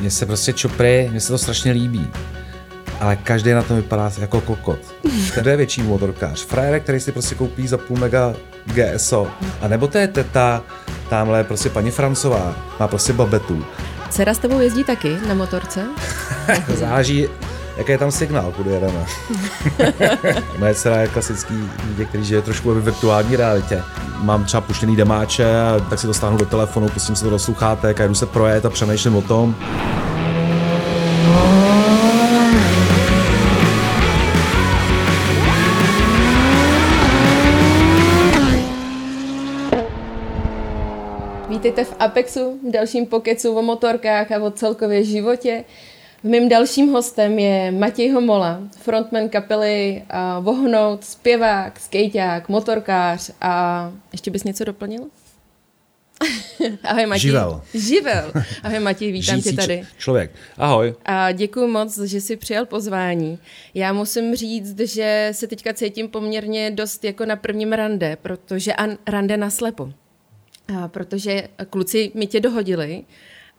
mně se prostě čopry, mně se to strašně líbí. Ale každý na tom vypadá jako kokot. Kdo je větší motorkář? Frajer, který si prostě koupí za půl mega GSO. A nebo to je teta, tamhle prostě paní Francová, má prostě babetu. Dcera s tebou jezdí taky na motorce? Záleží, jaký je tam signál, kudy jedeme. Moje dcera je klasický dítě, který žije trošku ve virtuální realitě. Mám třeba puštěný demáče, tak si to stáhnu do telefonu, pustím si to do sluchátek a jdu se projet a přemýšlím o tom. Vítejte v Apexu, v dalším pokecu o motorkách a o celkově životě. Mým dalším hostem je Matěj Homola, frontman kapely uh, Vohnout, zpěvák, skejťák, motorkář a ještě bys něco doplnil? Ahoj Matěj. Živel. Živel. Ahoj Matěj, vítám Žijící tě tady. člověk. Ahoj. A děkuji moc, že jsi přijal pozvání. Já musím říct, že se teďka cítím poměrně dost jako na prvním rande, protože a rande na slepo. A protože kluci mi tě dohodili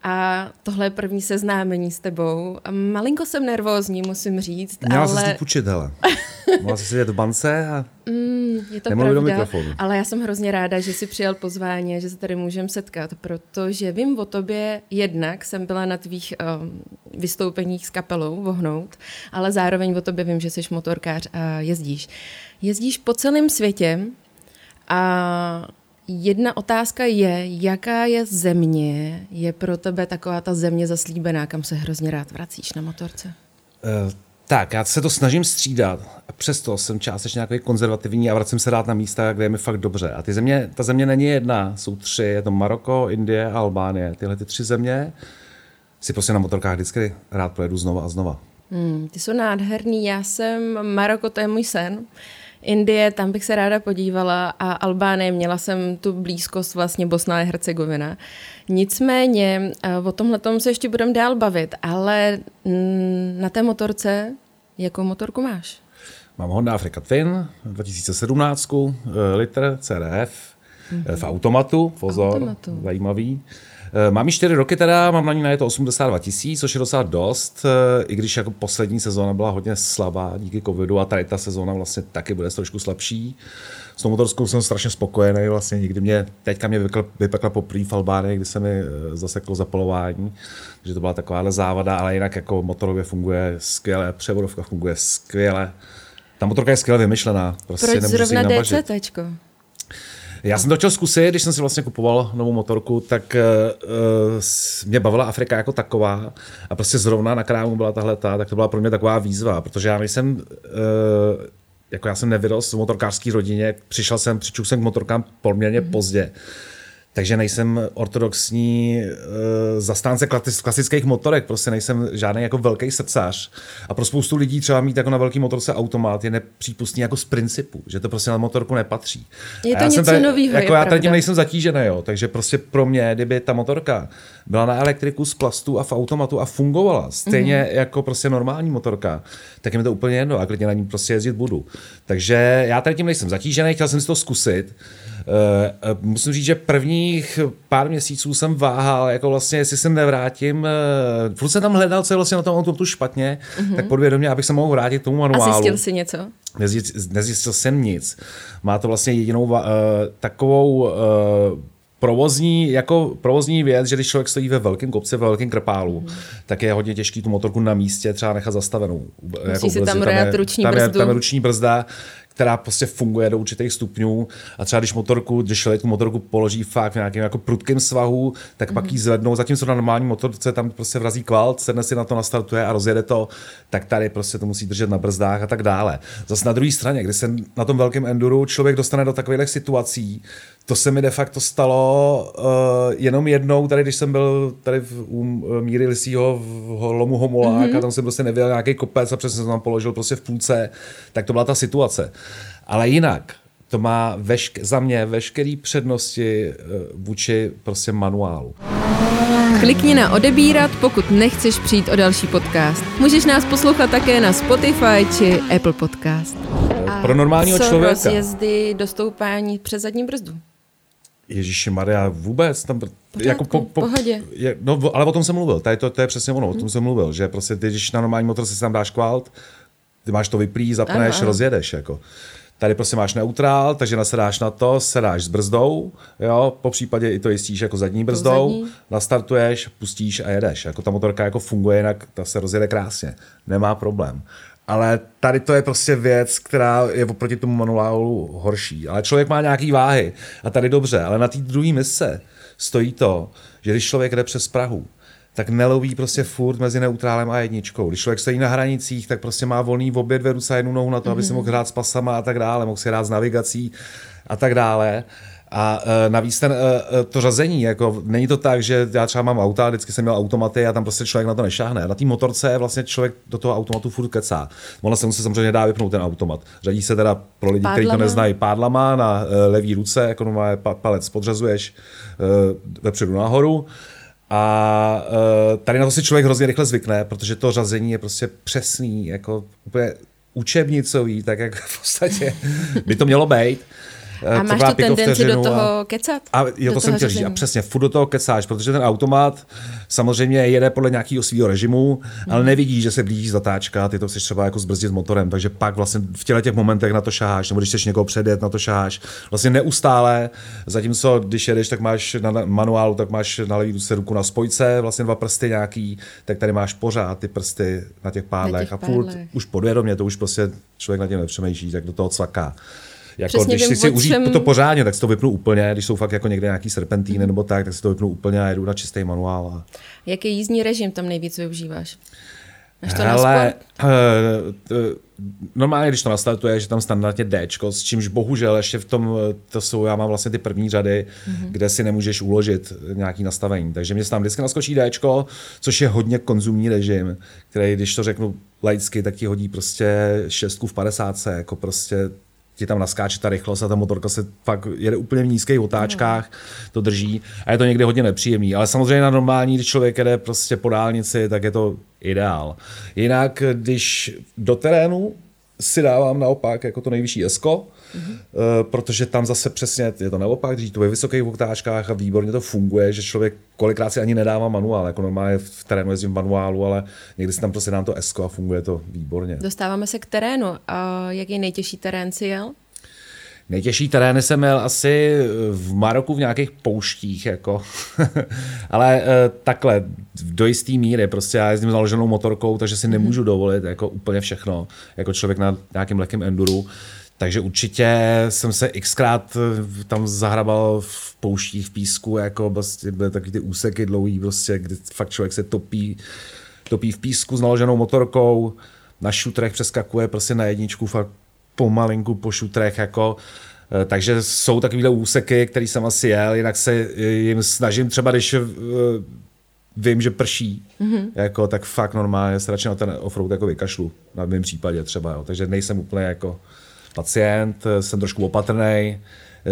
a tohle je první seznámení s tebou. Malinko jsem nervózní, musím říct, Měla ale... jsi si půjčit, hele. Mohla jsi sedět v bance a Mm, je to Nemluvit do pravda, mikrofonu. ale já jsem hrozně ráda, že jsi přijal pozvání a že se tady můžeme setkat, protože vím o tobě jednak, jsem byla na tvých um, vystoupeních s kapelou Vohnout, ale zároveň o tobě vím, že jsi motorkář a jezdíš. Jezdíš po celém světě a jedna otázka je, jaká je země, je pro tebe taková ta země zaslíbená, kam se hrozně rád vracíš na motorce? Uh, tak, já se to snažím střídat. A přesto jsem částečně nějaký konzervativní a vracím se rád na místa, kde je mi fakt dobře. A ty země, ta země není jedna, jsou tři. Je to Maroko, Indie a Albánie. Tyhle ty tři země si prostě na motorkách vždycky rád projedu znova a znova. Hmm, ty jsou nádherný. Já jsem, Maroko, to je můj sen. Indie, tam bych se ráda podívala a Albánie, měla jsem tu blízkost vlastně Bosna a Hercegovina. Nicméně eh, o tomhle se ještě budeme dál bavit, ale mm, na té motorce, jakou motorku máš? Mám Honda Africa Twin 2017, eh, litr CRF, mm-hmm. v automatu, pozor, Automatu. zajímavý. Eh, Mám ji čtyři roky teda, mám na ní najeto 82 tisíc, což je docela dost, eh, i když jako poslední sezóna byla hodně slabá díky covidu a tady ta sezóna vlastně taky bude trošku slabší. S tou motorskou jsem strašně spokojený, vlastně nikdy mě, teďka mě vypekla, vypekla poprvé v Albánii, kdy se mi eh, zaseklo zapalování, takže to byla takováhle závada, ale jinak jako motorově funguje skvěle, převodovka funguje skvěle. Ta motorka je skvěle vymyšlená. Prostě Proč zrovna. DCTčko? Já jsem to chtěl zkusit, když jsem si vlastně kupoval novou motorku, tak uh, mě bavila Afrika jako taková a prostě zrovna na krámu byla tahle ta, tak to byla pro mě taková výzva, protože já nejsem, uh, jako já jsem nevyrost v motorkářské rodině, přišel jsem, přičul jsem k motorkám poměrně mm-hmm. pozdě. Takže nejsem ortodoxní uh, zastánce klasických motorek, prostě nejsem žádný jako velký srdcař. A pro spoustu lidí třeba mít jako na velký motorce automat je nepřípustný jako z principu, že to prostě na motorku nepatří. Je to něco tady, novýho, Jako já tady tím nejsem zatížený, jo, takže prostě pro mě, kdyby ta motorka byla na elektriku z plastu a v automatu a fungovala stejně mm-hmm. jako prostě normální motorka, tak je mi to úplně jedno a klidně na ní prostě jezdit budu. Takže já tady tím nejsem zatížený, chtěl jsem si to zkusit. Uh, musím říct, že prvních pár měsíců jsem váhal, jako vlastně, jestli se nevrátím, uh, furt jsem tam hledal, co je vlastně na tom automatu špatně, mm-hmm. tak podvědomě, abych se mohl vrátit k tomu A manuálu. zjistil jsi něco? Nezjistil, nezjistil jsem nic. Má to vlastně jedinou uh, takovou uh, provozní, jako provozní věc, že když člověk stojí ve velkém kopci, ve velkém krpálu, mm. tak je hodně těžký tu motorku na místě třeba nechat zastavenou. Musí si tam je, dát ruční tam je, tam je ruční brzda, která prostě funguje do určitých stupňů a třeba když motorku, když člověk tu motorku položí fakt v nějakém jako prudkém svahu, tak mm. pak ji zvednou, zatímco na normální motorce tam prostě vrazí kvalt, sedne si na to, nastartuje a rozjede to, tak tady prostě to musí držet na brzdách a tak dále. Zase na druhé straně, když se na tom velkém enduru člověk dostane do takových situací, to se mi de facto stalo uh, jenom jednou, tady když jsem byl tady v, u uh, Míry Lisího v lomu Homolák mm-hmm. a tam jsem prostě nevěděl nějaký kopec a přesně jsem tam položil prostě v půlce, tak to byla ta situace. Ale jinak, to má vešk- za mě veškeré přednosti uh, vůči prostě manuálu. Klikni na odebírat, pokud nechceš přijít o další podcast. Můžeš nás poslouchat také na Spotify či Apple Podcast. Pro normálního co člověka. rozjezdy do stoupání přes zadní brzdu? Ježíši Maria, vůbec tam... Pořádku, jako po, po, pohodě. Je, no, ale o tom jsem mluvil, tady to, to je přesně ono, hmm. o tom jsem mluvil, že prostě ty, když na normální motor si tam dáš kvalt, ty máš to vyplý, zapneš, ano, ano. rozjedeš, jako. Tady prostě máš neutrál, takže nasedáš na to, sedáš s brzdou, jo, po případě i to jistíš jako zadní brzdou, zadní. nastartuješ, pustíš a jedeš. Jako ta motorka jako funguje jinak, ta se rozjede krásně, nemá problém. Ale tady to je prostě věc, která je oproti tomu manuálu horší. Ale člověk má nějaký váhy a tady dobře, ale na té druhé mise stojí to, že když člověk jde přes Prahu, tak neloví prostě furt mezi neutrálem a jedničkou. Když člověk stojí na hranicích, tak prostě má volný v obě dvě ruce a jednu nohu na to, mm-hmm. aby si mhm. mohl hrát s pasama a tak dále, mohl si hrát s navigací a tak dále. A uh, navíc ten, uh, to řazení, jako není to tak, že já třeba mám auta, vždycky jsem měl automaty a tam prostě člověk na to nešáhne. Na té motorce vlastně člověk do toho automatu furt kecá. Ona se musí samozřejmě dá vypnout ten automat. Řadí se teda pro lidi, kteří to neznají, pádlama na uh, levý ruce, jako má palec podřazuješ uh, vepředu nahoru. A uh, tady na to si člověk hrozně rychle zvykne, protože to řazení je prostě přesný, jako úplně učebnicový, tak jak v podstatě by to mělo být. A máš tu tendenci do toho a, kecat? A jo, to jsem chtěl říct. A přesně, furt do toho kecáš, protože ten automat samozřejmě jede podle nějakého svého režimu, hmm. ale nevidí, že se blíží zatáčka, ty to chceš třeba jako zbrzdit motorem, takže pak vlastně v těle těch momentech na to šáháš, nebo když chceš někoho předjet, na to šáháš. Vlastně neustále, zatímco když jedeš, tak máš na manuálu, tak máš na levý se ruku na spojce, vlastně dva prsty nějaký, tak tady máš pořád ty prsty na těch pádlech a furt už podvědomě, to už prostě člověk na tím nepřemýšlí, tak do toho cvaká. Jako, Přesně když vím, si chci užít čem... to pořádně, tak si to vypnu úplně, když jsou fakt jako někde nějaký serpentíny mm. nebo tak, tak si to vypnu úplně a jedu na čistý manuál. A... Jaký jízdní režim tam nejvíc využíváš? Máš to Hele, uh, normálně, když to nastartuje, že tam standardně D, s čímž bohužel ještě v tom, eh, to jsou, já mám vlastně ty první řady, mm-hmm. kde si nemůžeš uložit nějaký nastavení. Takže mě tam vždycky naskočí D, což je hodně konzumní režim, který, když to řeknu laicky, tak ti hodí prostě šestku v 50, jako prostě ti tam naskáče ta rychlost a ta motorka se fakt jede úplně v nízkých otáčkách, to drží a je to někdy hodně nepříjemný. Ale samozřejmě na normální, když člověk jede prostě po dálnici, tak je to ideál. Jinak, když do terénu si dávám naopak jako to nejvyšší esko, mm-hmm. protože tam zase přesně je to naopak, že to ve vysokých oktáčkách a výborně to funguje, že člověk kolikrát si ani nedává manuál, jako normálně v terénu jezdím v manuálu, ale někdy si tam prostě dám to esko a funguje to výborně. Dostáváme se k terénu. A jaký nejtěžší terén si jel? Nejtěžší terény jsem měl asi v Maroku v nějakých pouštích, jako. ale e, takhle, do jisté míry, prostě já jezdím založenou motorkou, takže si nemůžu dovolit jako úplně všechno, jako člověk na nějakém lehkém enduru. Takže určitě jsem se xkrát eh, tam zahrabal v pouštích, v písku, jako prostě byly taky ty úseky dlouhý, prostě, kdy fakt člověk se topí, topí v písku s naloženou motorkou, na šutrech přeskakuje prostě na jedničku fakt pomalinku po šutrech, jako eh, takže jsou takovýhle úseky, který jsem asi jel, jinak se jim snažím třeba, když eh, vím, že prší, mm-hmm. jako, tak fakt normálně se radši na ten offroad jako vykašlu, na mém případě třeba, jo. takže nejsem úplně jako pacient, jsem trošku opatrný.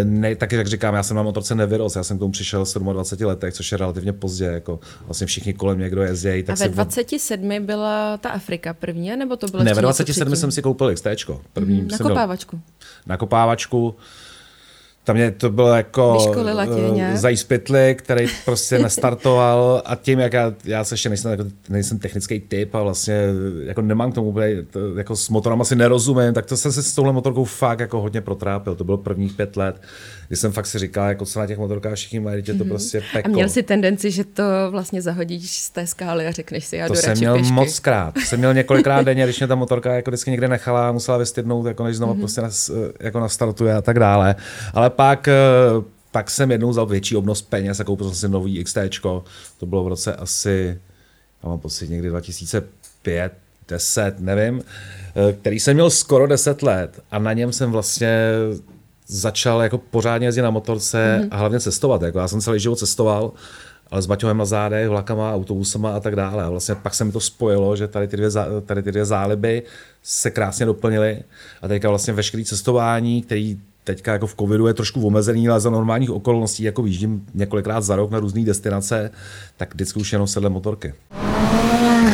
Ne, taky jak říkám, já jsem na motorce nevyrost, já jsem k tomu přišel v 27 letech, což je relativně pozdě, jako vlastně všichni kolem mě, kdo jezdí. Tak a ve 27 od... byla ta Afrika první, nebo to bylo Ne, ve 27 jsem si koupil XT, první. Mm, na kopávačku. Na kopávačku tam mě to bylo jako uh, Zajs který prostě nestartoval a tím, jak já, já se ještě nejsem, jako, nejsem technický typ a vlastně jako nemám k tomu úplně, to, jako s motorem asi nerozumím, tak to jsem se s touhle motorkou fakt jako hodně protrápil. To bylo prvních pět let kdy jsem fakt si říkal, jako co na těch motorkách všichni mají, to mm-hmm. prostě peklo. A měl si tendenci, že to vlastně zahodíš z té skály a řekneš si, já to jsem měl pěšky. moc krát. To jsem měl několikrát denně, když mě ta motorka jako vždycky někde nechala, musela vystydnout, jako než znovu mm-hmm. prostě nas, jako nastartuje a tak dále. Ale pak eh, pak jsem jednou vzal větší obnos peněz a koupil jsem si nový XT. To bylo v roce asi, já mám pocit, někdy 2005, 10, nevím, eh, který jsem měl skoro 10 let a na něm jsem vlastně začal jako pořádně jezdit na motorce mm-hmm. a hlavně cestovat. Jako já jsem celý život cestoval, ale s baťohem na zádech, vlakama, autobusama a tak dále. A vlastně pak se mi to spojilo, že tady ty dvě, tady ty dvě záliby se krásně doplnily a teďka vlastně veškerý cestování, který teďka jako v covidu je trošku omezený, ale za normálních okolností, jako vyjíždím několikrát za rok na různé destinace, tak vždycky už jenom sedle motorky.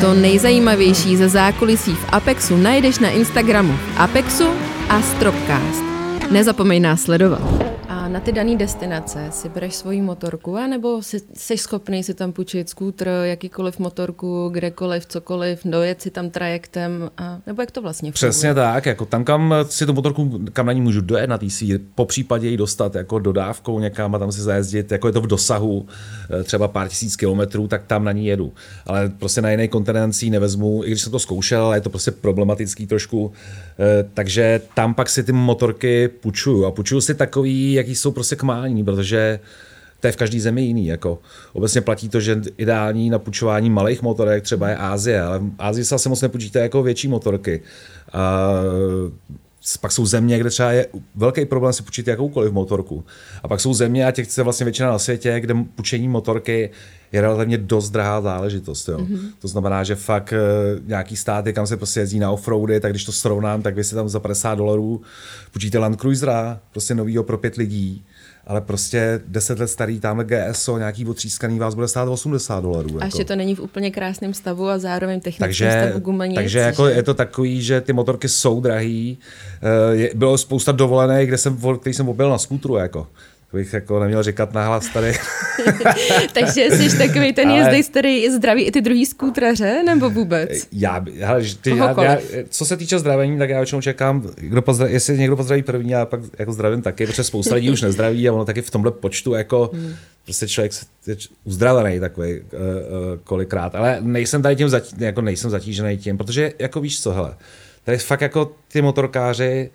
To nejzajímavější ze zákulisí v Apexu najdeš na Instagramu Apexu a Stropcast. Nezapomeň nás sledovat. Na ty dané destinace si bereš svoji motorku, anebo jsi, jsi schopný si tam půjčit skútr, jakýkoliv motorku, kdekoliv, cokoliv, dojet si tam trajektem, a, nebo jak to vlastně funguje? Přesně tak, jako tam, kam si tu motorku, kam na ní můžu dojet na té po případě ji dostat jako dodávkou někam a tam si zajezdit, jako je to v dosahu eh, třeba pár tisíc kilometrů, tak tam na ní jedu. Ale prostě na jiný kontinent si nevezmu, i když jsem to zkoušel, ale je to prostě problematický trošku, eh, takže tam pak si ty motorky půjčuju a půjčuju si takový, jaký jsou prostě kmální, protože to je v každé zemi jiný. Jako. Obecně platí to, že ideální na půjčování malých motorek třeba je Ázie, ale v Ázii se asi moc nepůjčíte jako větší motorky. A pak jsou země, kde třeba je velký problém si půjčit jakoukoliv motorku. A pak jsou země, a těch se vlastně většina na světě, kde půjčení motorky je relativně dost drahá záležitost. Jo. Mm-hmm. To znamená, že fakt e, nějaký státy, kam se prostě jezdí na offroady, tak když to srovnám, tak vy si tam za 50 dolarů půjčíte Land Cruisera, prostě novýho pro pět lidí ale prostě 10 let starý tamhle GSO, nějaký otřískaný vás bude stát 80 dolarů. A jako. ještě to není v úplně krásném stavu a zároveň technickém takže, stavu gumaní. Takže jako je to takový, že ty motorky jsou drahý. Eh, je, bylo spousta dovolených, kde jsem, který jsem objel na skútru. Jako bych jako neměl říkat nahlas tady. Takže jsi takový ten Ale... jezdej, který zdraví i ty druhý skútraře, nebo vůbec? Já, hele, ty, já, já, co se týče zdravení, tak já většinou čekám, kdo pozdraví, jestli někdo pozdraví první, já pak jako zdravím taky, protože spousta lidí už nezdraví a ono taky v tomhle počtu jako hmm. prostě člověk je uzdravený takový uh, uh, kolikrát. Ale nejsem tady tím, zatí, jako nejsem zatížený tím, protože jako víš co, hele, tady fakt jako ty motorkáři,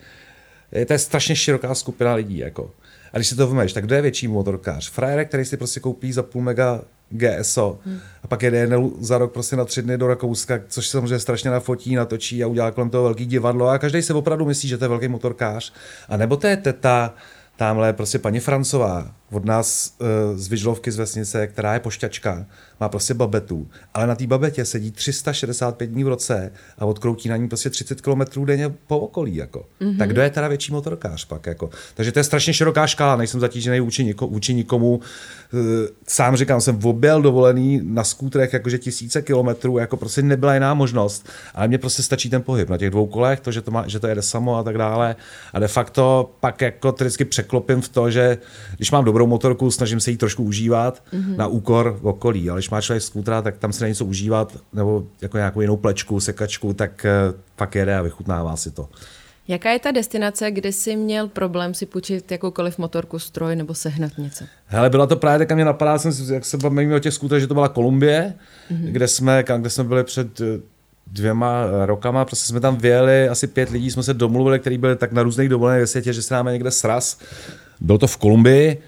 to je strašně široká skupina lidí, jako. A když si to vymeš, tak kdo je větší motorkář? Frajer, který si prostě koupí za půl mega GSO hmm. a pak jede jednou za rok prostě na tři dny do Rakouska, což se samozřejmě strašně nafotí, natočí a udělá kolem toho velký divadlo a každý se opravdu myslí, že to je velký motorkář. A nebo to je teta, tamhle prostě paní Francová od nás uh, z Vyžlovky z vesnice, která je pošťačka, má prostě babetu, ale na té babetě sedí 365 dní v roce a odkroutí na ní prostě 30 km denně po okolí. Jako. Mm-hmm. Tak kdo je teda větší motorkář pak? Jako. Takže to je strašně široká škála, nejsem zatížený vůči, niko, vůči nikomu. Eh, sám říkám, jsem objel dovolený na skútrech jakože tisíce kilometrů, jako prostě nebyla jiná možnost, ale mně prostě stačí ten pohyb na těch dvou kolech, to, že to, má, že to jede samo a tak dále. A de facto pak jako to vždycky překlopím v to, že když mám dobrou motorku, snažím se jí trošku užívat mm-hmm. na úkor okolí, ale když má člověk skútra, tak tam se na něco užívat, nebo jako nějakou jinou plečku, sekačku, tak eh, pak jede a vychutnává si to. Jaká je ta destinace, kde jsi měl problém si půjčit jakoukoliv motorku, stroj nebo sehnat něco? Hele, byla to právě, tak mě napadá, jsem, jak se bavíme o těch skútrech, že to byla Kolumbie, mm-hmm. kde, jsme, kde jsme byli před eh, dvěma rokama, prostě jsme tam vyjeli, asi pět lidí jsme se domluvili, kteří byli tak na různých dovolených ve světě, že se nám někde sraz. Bylo to v Kolumbii,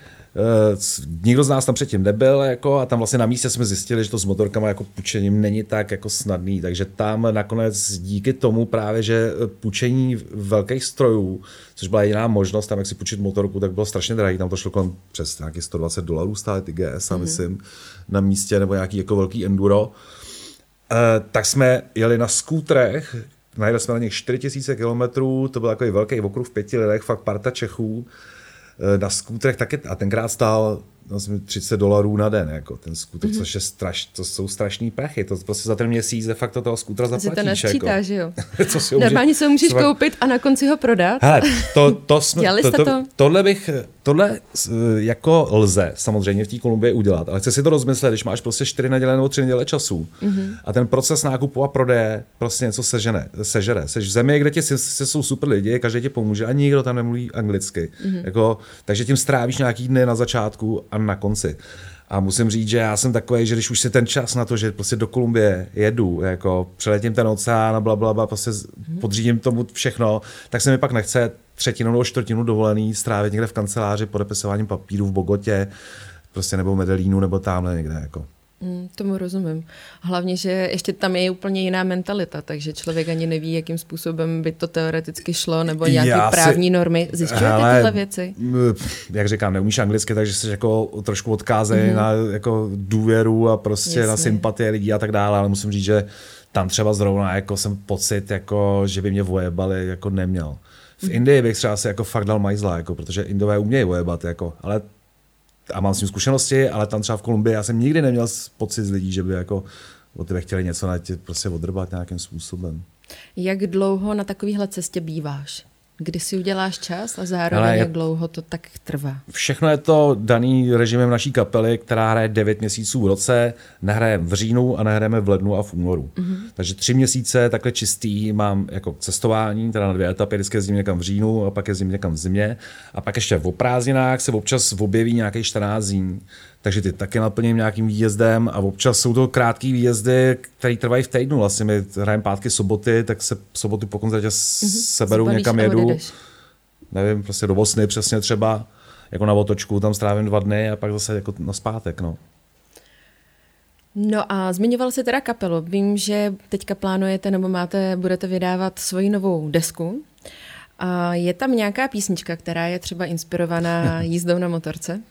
nikdo z nás tam předtím nebyl jako, a tam vlastně na místě jsme zjistili, že to s motorkama jako půjčením není tak jako snadný, takže tam nakonec díky tomu právě, že půjčení velkých strojů, což byla jediná možnost tam, jak si půjčit motorku, tak bylo strašně drahý, tam to šlo kolem přes nějaký 120 dolarů stále ty GS, mm-hmm. myslím, na místě, nebo nějaký jako velký enduro. Uh, tak jsme jeli na skútrech, najeli jsme na nich 4000 km, to byl takový velký okruh v pěti lidech, fakt parta Čechů, Eh, na skútrech taky, a tenkrát stál 30 dolarů na den, jako ten skútr, mm-hmm. což je straš, to jsou strašný prachy, to prostě za ten měsíc de facto toho skútra zaplatíš. to nasčítá, jako. že jo? to si Normálně se ho můžeš třeba... koupit a na konci ho prodat. Hele, to, to jsme, to, to, to? Tohle bych, tohle eh, jako lze samozřejmě v té Kolumbii udělat, ale chci si to rozmyslet, když máš prostě 4 neděle nebo 3 neděle času mm-hmm. a ten proces nákupu a prodeje prostě něco sežene, sežere. Jsi v zemi, kde ti jsou super lidi, každý ti pomůže a nikdo tam nemluví anglicky. Mm-hmm. Jako, takže tím strávíš nějaký dny na začátku a na konci. A musím říct, že já jsem takový, že když už si ten čas na to, že prostě do Kolumbie jedu, jako přeletím ten oceán a bla, bla, bla prostě podřídím tomu všechno, tak se mi pak nechce třetinu nebo čtvrtinu dovolený strávit někde v kanceláři podepisováním papíru v Bogotě, prostě nebo Medellínu, nebo tamhle někde. Jako. Mm, tomu rozumím. Hlavně, že ještě tam je úplně jiná mentalita, takže člověk ani neví, jakým způsobem by to teoreticky šlo, nebo nějaké Já právní si... normy. Zjišťujete Hele, tyhle věci? Jak říkám, neumíš anglicky, takže jsi jako trošku odkázený mm-hmm. na jako důvěru a prostě Jasně. na sympatie lidí a tak dále, ale musím říct, že tam třeba zrovna jako jsem pocit, jako, že by mě vojebali, jako neměl. V. Indii bych třeba si jako fakt dal majzla, jako, protože Indové umějí vojebat, jako, ale a mám s tím zkušenosti, ale tam třeba v Kolumbii já jsem nikdy neměl pocit z lidí, že by jako od tebe chtěli něco na tě prostě odrbat nějakým způsobem. Jak dlouho na takovéhle cestě býváš? Kdy si uděláš čas a zároveň Ale jak je... dlouho to tak trvá? Všechno je to daný režimem naší kapely, která hraje 9 měsíců v roce, nehrajeme v říjnu a nehrajeme v lednu a v únoru. Mm-hmm. Takže tři měsíce takhle čistý mám jako cestování, teda na dvě etapy, vždycky jezdím někam v říjnu a pak jezdím někam v zimě. A pak ještě v prázdninách se občas objeví nějaký 14 dní takže ty taky naplním nějakým výjezdem a občas jsou to krátké výjezdy, které trvají v týdnu. Vlastně my hrajeme pátky, soboty, tak se soboty po koncertě mm-hmm. seberu, někam jedu. Nevím, prostě do Bosny přesně třeba, jako na otočku, tam strávím dva dny a pak zase jako na zpátek, no. No a zmiňoval jsi teda kapelu. Vím, že teďka plánujete nebo máte, budete vydávat svoji novou desku. A je tam nějaká písnička, která je třeba inspirovaná jízdou na motorce?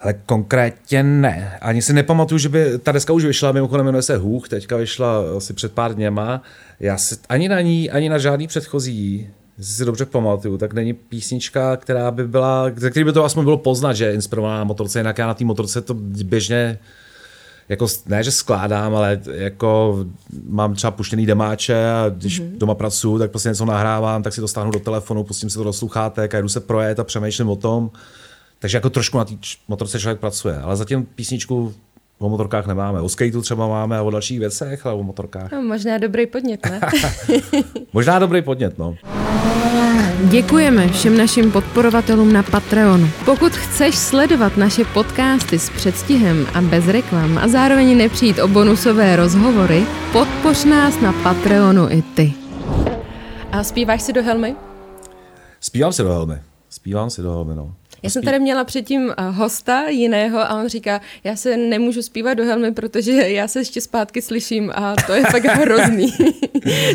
Ale konkrétně ne. Ani si nepamatuju, že by ta deska už vyšla, mimochodem jmenuje se Hůh, teďka vyšla asi před pár dněma. Já si ani na ní, ani na žádný předchozí, jestli si dobře pamatuju, tak není písnička, která by byla, ze který by to aspoň bylo poznat, že je inspirovaná na motorce, jinak já na té motorce to běžně jako ne, že skládám, ale jako mám třeba puštěný demáče a když mm-hmm. doma pracuju, tak prostě něco nahrávám, tak si to stáhnu do telefonu, pustím si to do sluchátek a jdu se projet a přemýšlím o tom. Takže jako trošku na té motorce člověk pracuje, ale zatím písničku o motorkách nemáme. O skateu třeba máme a o dalších věcech, ale o motorkách. No, možná dobrý podnět, ne? možná dobrý podnět, no. Děkujeme všem našim podporovatelům na Patreonu. Pokud chceš sledovat naše podcasty s předstihem a bez reklam a zároveň nepřijít o bonusové rozhovory, podpoř nás na Patreonu i ty. A zpíváš si do helmy? Zpívám si do helmy. Zpívám si do helmy, no. Já jsem tady měla předtím eh, hosta jiného a on říká, já se nemůžu zpívat do helmy, protože já se ještě zpátky slyším a to je fakt hrozný.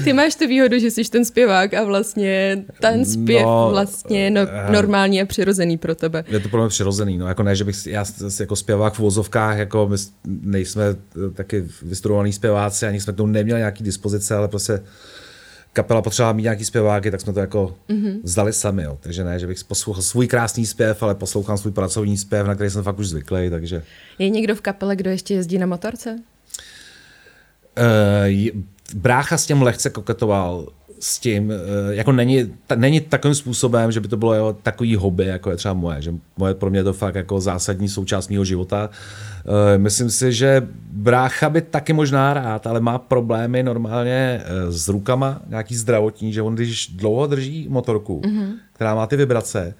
Ty máš tu výhodu, že jsi ten zpěvák a vlastně ten zpěv no, vlastně no, eh, normální a přirozený pro tebe. Je to pro mě přirozený, no jako ne, že bych, já jako zpěvák v vozovkách, jako my nejsme eh, taky vystudovaný zpěváci, ani jsme k tomu neměli nějaký dispozice, ale prostě kapela potřebovala mít nějaký zpěváky, tak jsme to jako mm-hmm. vzdali sami. Jo. Takže ne, že bych poslouchal svůj krásný zpěv, ale poslouchám svůj pracovní zpěv, na který jsem fakt už zvyklý. Takže... Je někdo v kapele, kdo ještě jezdí na motorce? Uh, brácha s tím lehce koketoval s tím, eh, jako není, ta, není takovým způsobem, že by to bylo jo, takový hobby, jako je třeba moje, že moje pro mě je to fakt jako zásadní součást mého života. Eh, myslím si, že brácha by taky možná rád, ale má problémy normálně eh, s rukama, nějaký zdravotní, že on když dlouho drží motorku, mm-hmm. která má ty vibrace,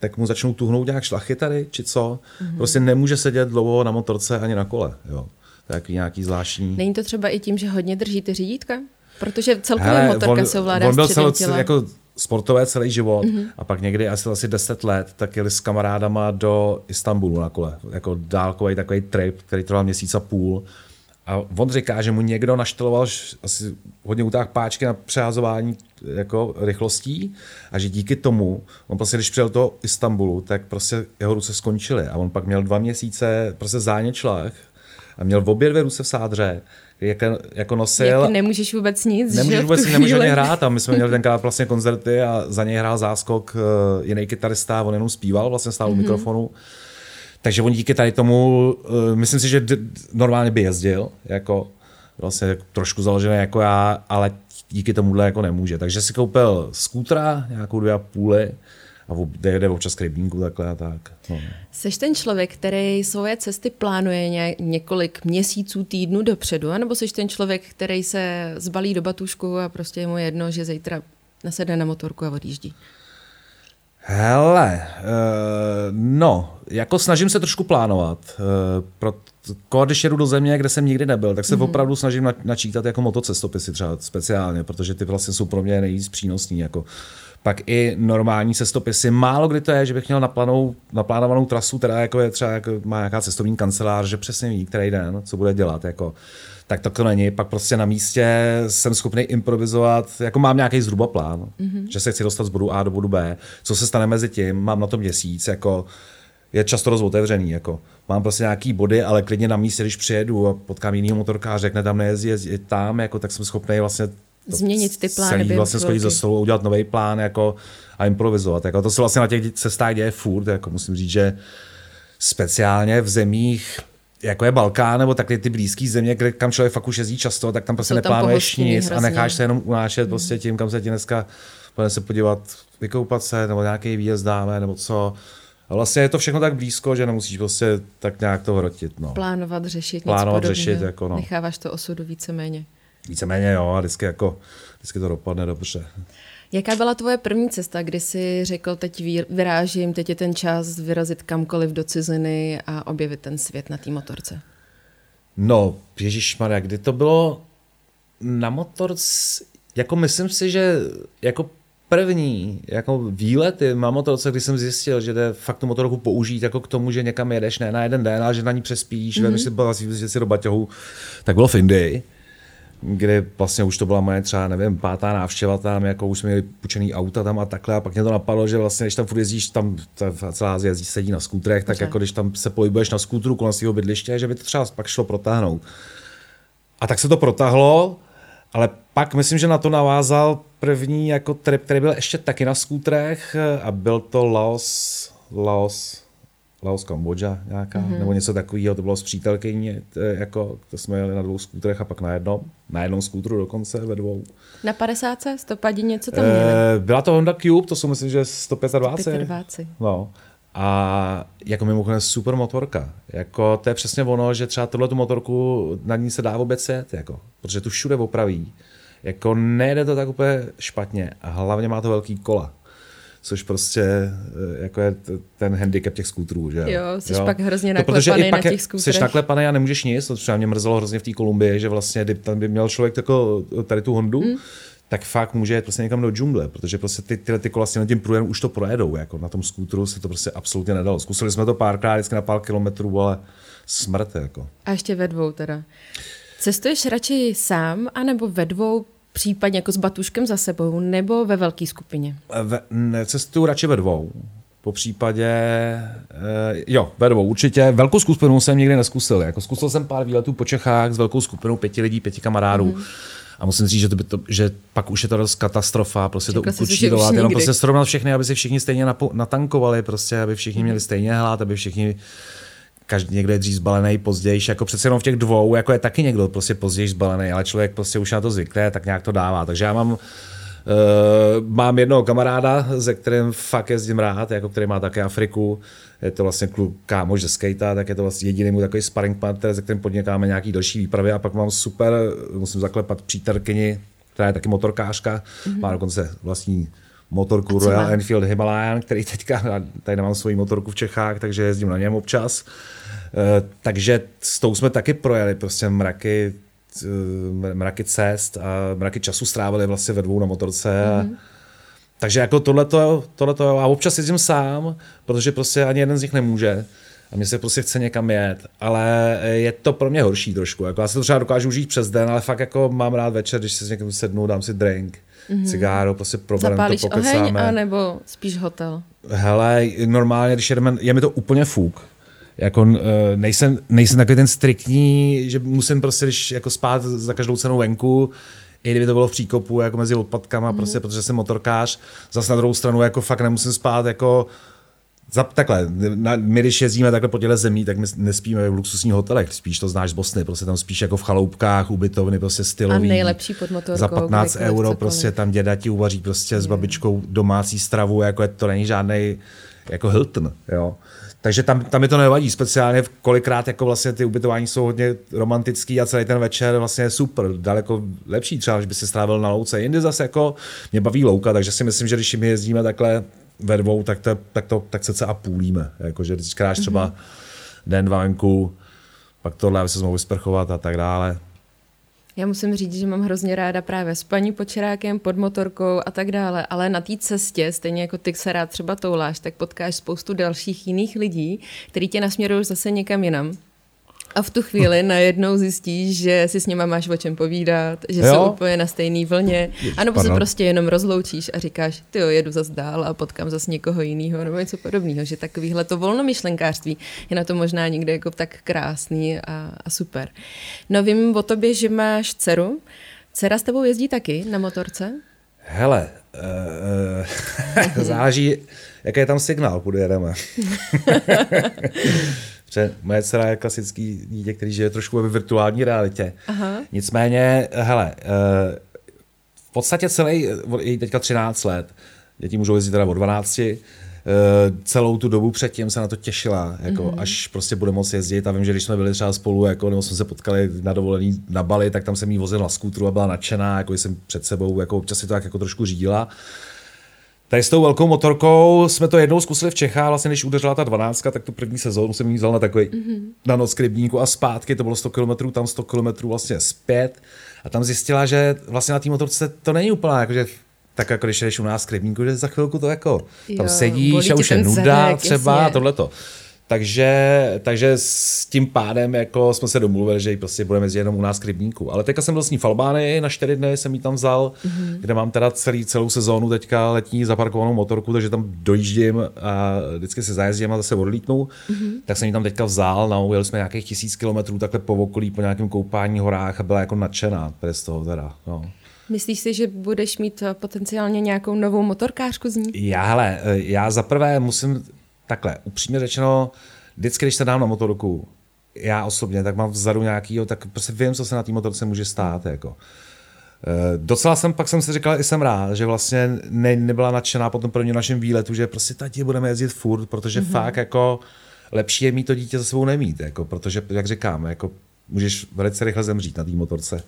tak mu začnou tuhnout nějak šlachy tady, či co. Mm-hmm. Prostě nemůže sedět dlouho na motorce ani na kole. Jo. Je nějaký zvláštní. Není to třeba i tím, že hodně drží ty řídítka? Protože celkově Hele, motorka on, se ovládá on byl celý, těla. jako sportové celý život mm-hmm. a pak někdy asi asi 10 let tak jeli s kamarádama do Istanbulu na kole. Jako dálkový takový trip, který trval měsíc a půl. A on říká, že mu někdo našteloval asi hodně utáh páčky na přehazování jako rychlostí a že díky tomu, on prostě když přijel do Istanbulu, tak prostě jeho ruce skončily a on pak měl dva měsíce prostě záněčlech a měl v obě dvě ruce v sádře jak, jako nosil. Jak nemůžeš vůbec nic, Nemůžeš vůbec nemůže ani hrát a my jsme měli tenkrát vlastně koncerty a za něj hrál záskok uh, jiný kytarista, on jenom zpíval, vlastně stál u mm-hmm. mikrofonu. Takže on díky tady tomu, uh, myslím si, že d- normálně by jezdil, jako vlastně trošku založený jako já, ale díky tomuhle jako nemůže. Takže si koupil skútra, nějakou dvě a půly, a jde, jde občas k rybníku takhle a tak. No. Seš ten člověk, který svoje cesty plánuje ně, několik měsíců, týdnů dopředu, anebo seš ten člověk, který se zbalí do batušku a prostě je mu jedno, že zítra nasedne na motorku a odjíždí? Hele, uh, no, jako snažím se trošku plánovat. Uh, pro, když jedu do země, kde jsem nikdy nebyl, tak se mm-hmm. opravdu snažím načítat jako motocestopisy třeba speciálně, protože ty vlastně jsou pro mě nejvíc přínosní. Jako pak i normální cestopisy. Málo kdy to je, že bych měl naplanou, naplánovanou trasu, teda jako je třeba jako má nějaká cestovní kancelář, že přesně ví, který den, co bude dělat. Jako. Tak to, to není. Pak prostě na místě jsem schopný improvizovat, jako mám nějaký zhruba plán, mm-hmm. že se chci dostat z bodu A do bodu B. Co se stane mezi tím, mám na to měsíc, jako je často dost otevřený. Jako. Mám prostě nějaký body, ale klidně na místě, když přijedu a potkám jinýho motorkáře, řekne tam nejezdí, jezdí tam, jako, tak jsem schopný vlastně změnit ty plány. Celý vlastně schodit za stolu, udělat nový plán jako, a improvizovat. Jako, to se vlastně na těch cestách děje furt. Jako, musím říct, že speciálně v zemích, jako je Balkán, nebo takhle ty blízké země, kde, kam člověk fakt už jezdí často, tak tam prostě neplánuješ nic hrozně. a necháš se jenom unášet mm. prostě tím, kam se ti dneska pojďme se podívat, vykoupat se, nebo nějaký výjezd dáme, nebo co. A vlastně je to všechno tak blízko, že nemusíš prostě tak nějak to hrotit. No. Plánovat, řešit, Plánovat, nic řešit, jako no. Necháváš to osudu víceméně. Víceméně jo, a vždycky, jako, vždycky to dopadne dobře. Jaká byla tvoje první cesta, kdy jsi řekl, teď vyrážím, teď je ten čas vyrazit kamkoliv do ciziny a objevit ten svět na té motorce? No, Maria, kdy to bylo na motorce, jako myslím si, že jako první jako výlety na motorce, kdy jsem zjistil, že jde fakt tu motorku použít jako k tomu, že někam jedeš, ne na jeden den, ale že na ní přespíš, mm-hmm. si, že si do baťohu, tak bylo v Indii kdy vlastně už to byla moje třeba, nevím, pátá návštěva tam, jako už jsme měli půjčený auta tam a takhle a pak mě to napadlo, že vlastně, když tam furt jezdíš, tam celá Azie jezdí, sedí na skútrech, tak jako když tam se pohybuješ na skútru kolem svého bydliště, že by to třeba pak šlo protáhnout. A tak se to protáhlo, ale pak myslím, že na to navázal první jako trip, který byl ještě taky na skútrech a byl to Laos, Laos, Laos, Kambodža nějaká, mm-hmm. nebo něco takového, to bylo s přítelkyní, jako, to jsme jeli na dvou skútrech a pak na jednom, na jednom skútru dokonce, ve dvou. Na 50 stopadí něco tam měli? E, byla to Honda Cube, to jsou myslím, že 125. 125. No. A jako mimochodem super motorka. Jako, to je přesně ono, že třeba tohle tu motorku, na ní se dá vůbec jet, jako, protože tu všude opraví. Jako nejde to tak úplně špatně a hlavně má to velký kola což prostě eh, jako je ten handicap těch skútrů. Že? Jo, jsi jo? pak hrozně no, naklepaný na těch skútrech. Jsi naklepaný a nemůžeš nic, to třeba mě mrzelo hrozně v té Kolumbii, že vlastně tam by měl člověk jako tady tu Hondu, mm. tak fakt může jít prostě někam do džungle, protože prostě ty, tyhle ty kola s tím průjem už to projedou, jako na tom skútru se to prostě absolutně nedalo. Zkusili jsme to párkrát, vždycky na pár kilometrů, ale smrt. Jako. A ještě ve dvou teda. Cestuješ radši sám, anebo ve dvou případně jako s batuškem za sebou, nebo ve velké skupině? Ve, ne, cestuju radši ve dvou. Po případě, e, jo, ve dvou určitě. Velkou skupinu jsem nikdy neskusil. Jako zkusil jsem pár výletů po Čechách s velkou skupinou pěti lidí, pěti kamarádů. Mm. A musím říct, že, to by to, že pak už je to dost katastrofa, prostě Čekla to ukučírovat, jenom prostě srovnat všechny, aby si všichni stejně natankovali, prostě, aby všichni měli stejně hlad, aby všichni každý někdo je dřív zbalený, později, jako přece jenom v těch dvou, jako je taky někdo prostě později zbalený, ale člověk prostě už na to zvykne, tak nějak to dává. Takže já mám Uh, mám jednoho kamaráda, ze kterým fakt jezdím rád, jako který má také Afriku. Je to vlastně klub kámoš ze skate, tak je to vlastně jediný můj takový sparring partner, ze kterým podnikáme nějaký další výpravy. A pak mám super, musím zaklepat přítelkyni, která je taky motorkářka, mm-hmm. má dokonce vlastní motorku Royal Enfield Himalayan, který teďka, tady nemám svoji motorku v Čechách, takže jezdím na něm občas. Uh, takže s tou jsme taky projeli prostě mraky, uh, mraky cest a mraky času strávili vlastně ve dvou na motorce. Mm-hmm. takže jako tohleto, tohleto, a občas jezdím sám, protože prostě ani jeden z nich nemůže a mě se prostě chce někam jet, ale je to pro mě horší trošku. Jako já si to třeba dokážu užít přes den, ale fakt jako mám rád večer, když se s někým sednu, dám si drink mm-hmm. cigáro, prostě probereme Zapálíš to, pokecáme. oheň, anebo spíš hotel? Hele, normálně, když jedeme, je mi to úplně fuk. Jako, eh, nejsem, nejsem takový ten striktní, že musím prostě, když jako spát za každou cenu venku, i kdyby to bylo v příkopu, jako mezi odpadkama, mm-hmm. prostě, protože jsem motorkář, zase na druhou stranu jako fakt nemusím spát jako za, takhle, na, my když jezdíme takhle po těle zemí, tak my nespíme v luxusních hotelech, spíš to znáš z Bosny, prostě tam spíš jako v chaloupkách, ubytovny, prostě stylový. A nejlepší pod motorkou. Za 15 euro cokoliv. prostě tam děda ti uvaří prostě je. s babičkou domácí stravu, jako je, to není žádný jako Hilton, jo. Takže tam, tam mi to nevadí, speciálně kolikrát jako vlastně ty ubytování jsou hodně romantický a celý ten večer vlastně je super, daleko lepší třeba, když by se strávil na louce. Jindy zase jako mě baví louka, takže si myslím, že když my jezdíme takhle ve dvou, tak, to, tak, to, tak se a půlíme. Jakože když kráš třeba mm-hmm. den, dva venku, pak tohle, aby se mohl vysprchovat a tak dále. Já musím říct, že mám hrozně ráda právě s paní počerákem, pod motorkou a tak dále, ale na té cestě, stejně jako ty se rád třeba touláš, tak potkáš spoustu dalších jiných lidí, který tě nasměrují zase někam jinam. A v tu chvíli najednou zjistíš, že si s nima máš o čem povídat, že jo? jsou úplně na stejné vlně. A nebo se prostě jenom rozloučíš a říkáš, ty jo, jedu zase dál a potkám zase někoho jiného nebo něco podobného. Že takovýhle to volnomyšlenkářství je na to možná někde jako tak krásný a, a super. No vím o tobě, že máš dceru. Dcera s tebou jezdí taky na motorce? Hele, uh, záleží, jaký je tam signál, kudy jedeme. Protože moje dcera je klasický dítě, který žije trošku ve virtuální realitě. Aha. Nicméně, hele, eh, v podstatě celý, je teďka 13 let, děti můžou jezdit teda od 12, celou tu dobu předtím se na to těšila, jako mm-hmm. až prostě bude moct jezdit a vím, že když jsme byli třeba spolu, jako, nebo jsme se potkali na dovolení na Bali, tak tam jsem jí vozil na skútru a byla nadšená, jako jsem před sebou, jako občas si to tak jako trošku řídila. Tady s tou velkou motorkou jsme to jednou zkusili v Čechách, vlastně když udeřila ta 12, tak tu první sezónu jsem jí vzal na takový mm-hmm. na noc k rybníku a zpátky, to bylo 100 km, tam 100 km vlastně zpět. A tam zjistila, že vlastně na té motorce to není úplně jako, že tak jako když jdeš u nás k rybníku, že za chvilku to jako jo, tam sedíš a už je nuda zadek, třeba a tohleto. Takže, takže s tím pádem jako jsme se domluvili, že ji prostě budeme jenom u nás k rybníku. Ale teďka jsem byl s ní v Albánii, na čtyři dny jsem ji tam vzal, mm-hmm. kde mám teda celý, celou sezónu teďka letní zaparkovanou motorku, takže tam dojíždím a vždycky se zajezdím a zase odlítnu. Mm-hmm. Tak jsem ji tam teďka vzal, no, jeli jsme nějakých tisíc kilometrů takhle po okolí, po nějakém koupání horách a byla jako nadšená z toho teda. No. Myslíš si, že budeš mít eh, potenciálně nějakou novou motorkářku z ní? Já, hele, eh, já zaprvé musím takhle, upřímně řečeno, vždycky, když se dám na motorku, já osobně, tak mám vzadu nějakýho, tak prostě vím, co se na té motorce může stát. Jako. E, docela jsem, pak jsem si říkal, i jsem rád, že vlastně ne, nebyla nadšená po tom prvním našem výletu, že prostě tati budeme jezdit furt, protože mm-hmm. fakt jako lepší je mít to dítě za sebou nemít, jako, protože, jak říkám, jako můžeš velice rychle zemřít na té motorce.